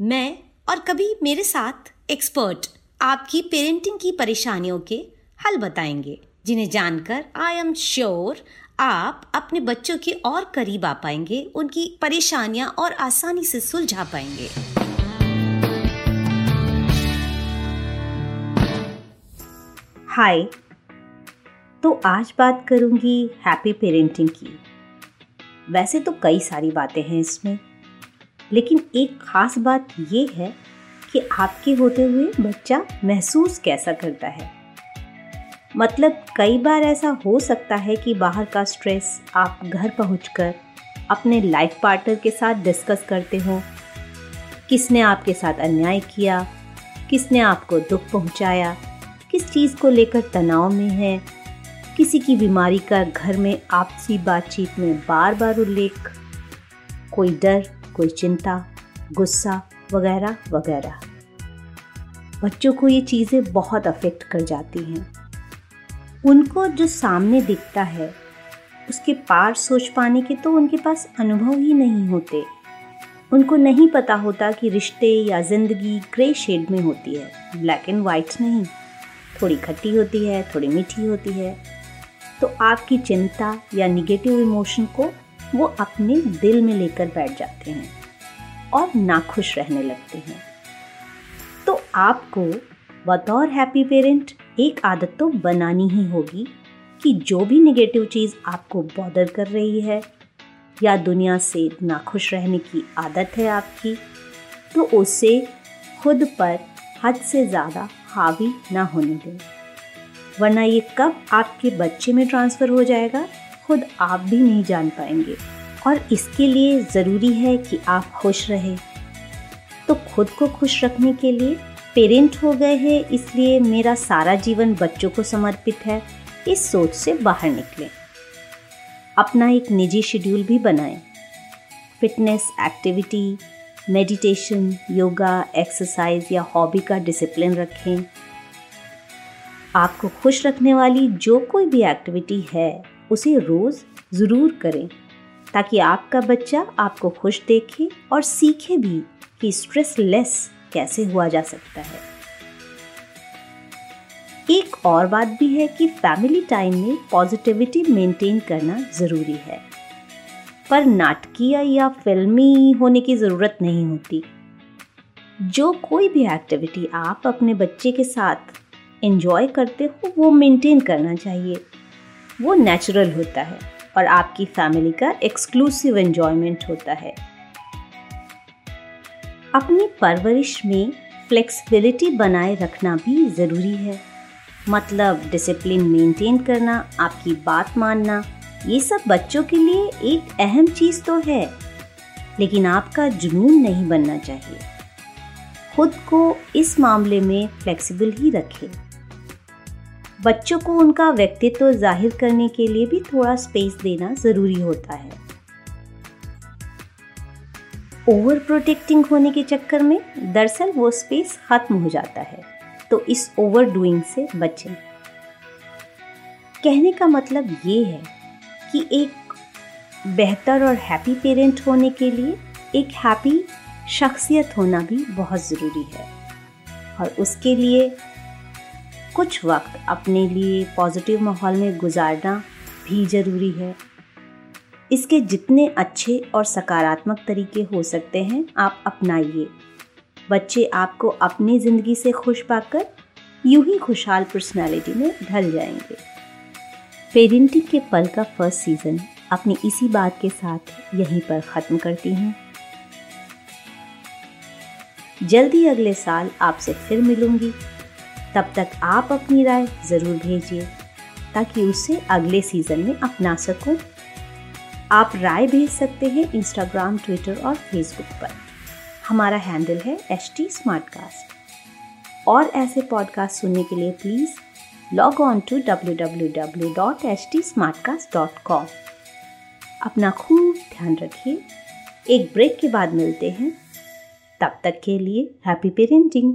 मैं और कभी मेरे साथ एक्सपर्ट आपकी पेरेंटिंग की परेशानियों के हल बताएँगे, जिन्हें जानकर आई एम श्योर आप अपने बच्चों के और करीब आ पाएँगे, उनकी परेशानियाँ और आसानी से सुलझा पाएँगे। हाय तो आज बात करूँगी हैप्पी पेरेंटिंग की। वैसे तो कई सारी बातें हैं इसमें। लेकिन एक खास बात ये है कि आपके होते हुए बच्चा महसूस कैसा करता है? मतलब कई बार ऐसा हो सकता है कि बाहर का स्ट्रेस आप घर पहुंचकर अपने लाइफ पार्टनर के साथ डिस्कस करते हो। किसने आपके साथ अन्याय किया? किसने आपको दुख पहुँचाया? किस चीज़ को लेकर तनाव में है? किसी की बीमारी का घर में आपसी बातचीत में बार बार उल्लेख? कोई डर कोई चिंता, गुस्सा वगैरह वगैरह। बच्चों को ये चीज़ें बहुत अफेक्ट कर जाती हैं। उनको जो सामने दिखता है, उसके पार सोच पाने के तो उनके पास अनुभव ही नहीं होते। उनको नहीं पता होता कि रिश्ते या ज़िंदगी ग्रे शेड में होती है। ब्लैक एंड वाइट नहीं। थोड़ी खट्टी होती है, थोड़ी मीठी होती है। तो आपकी चिंता या निगेटिव इमोशन को वो अपने दिल में लेकर बैठ जाते हैं और नाखुश रहने लगते हैं। तो आपको बतौर हैप्पी पेरेंट एक आदत तो बनानी ही होगी कि जो भी निगेटिव चीज़ आपको बॉडर कर रही है या दुनिया से नाखुश रहने की आदत है आपकी तो उसे खुद पर हद से ज़्यादा हावी ना होने दें। वरना ये कब आपके बच्चे में ट्रांसफ़र हो जाएगा? खुद आप भी नहीं जान पाएँगे। और इसके लिए ज़रूरी है कि आप खुश रहें। तो खुद को खुश रखने के लिए पेरेंट हो गए हैं, इसलिए मेरा सारा जीवन बच्चों को समर्पित है। इस सोच से बाहर निकलें। अपना एक निजी शेड्यूल भी बनाएँ। Fitness activity meditation yoga exercise या हॉबी का डिसिप्लिन रखें। आपको खुश रखने वाली जो कोई भी एक्टिविटी है उसे रोज़ ज़रूर करें, ताकि आपका बच्चा आपको खुश देखे और सीखे भी कि स्ट्रेस लेस कैसे हुआ जा सकता है। एक और बात भी है कि फैमिली टाइम में पॉजिटिविटी मेंटेन करना ज़रूरी है, पर नाटकीय या फिल्मी होने की ज़रूरत नहीं होती। जो कोई भी एक्टिविटी आप अपने बच्चे के साथ एंजॉय करते हो, वो मेंटेन करना चाहिए। वो नेचुरल होता है और आपकी फैमिली का एक्सक्लूसिव एंजॉयमेंट होता है। अपनी परवरिश में फ्लेक्सिबिलिटी बनाए रखना भी ज़रूरी है। मतलब डिसिप्लिन मेंटेन करना, आपकी बात मानना, ये सब बच्चों के लिए एक अहम चीज़ तो है। लेकिन आपका जुनून नहीं बनना चाहिए। खुद को इस मामले में फ्लेक्सिबल ही रखें। बच्चों को उनका व्यक्तित्व ज़ाहिर करने के लिए भी थोड़ा स्पेस देना ज़रूरी होता है। ओवर प्रोटेक्टिंग होने के चक्कर में दरअसल वो स्पेस खत्म हो जाता है। तो इस ओवर डूइंग से बचें। कहने का मतलब ये है कि एक बेहतर और हैप्पी पेरेंट होने के लिए एक हैप्पी शख्सियत होना भी बहुत ज़रूरी है। और उसके लिए कुछ वक्त अपने लिए पॉजिटिव माहौल में गुजारना भी ज़रूरी है। इसके जितने अच्छे और सकारात्मक तरीके हो सकते हैं, आप अपनाइए। बच्चे आपको अपनी ज़िंदगी से खुश पाकर, यूँ ही खुशहाल पर्सनालिटी में ढल जाएँगे। पेरेंटिंग के पल का फ़र्स्ट सीज़न अपनी इसी बात के साथ यहीं पर ख़त्म करती हूँ। जल्दी अगले साल आपसे फिर मिलूँगी। तब तक आप अपनी राय ज़रूर भेजिए, ताकि उसे अगले सीज़न में अपना सकूँ। आप राय भेज सकते हैं इंस्टाग्राम ट्विटर और फेसबुक पर। हमारा हैंडल है एच टी और ऐसे पॉडकास्ट सुनने के लिए please log on to W W W dot H T अपना खूब ध्यान रखिए। एक ब्रेक के बाद मिलते हैं। तब तक के लिए हैप्पी पेरेंटिंग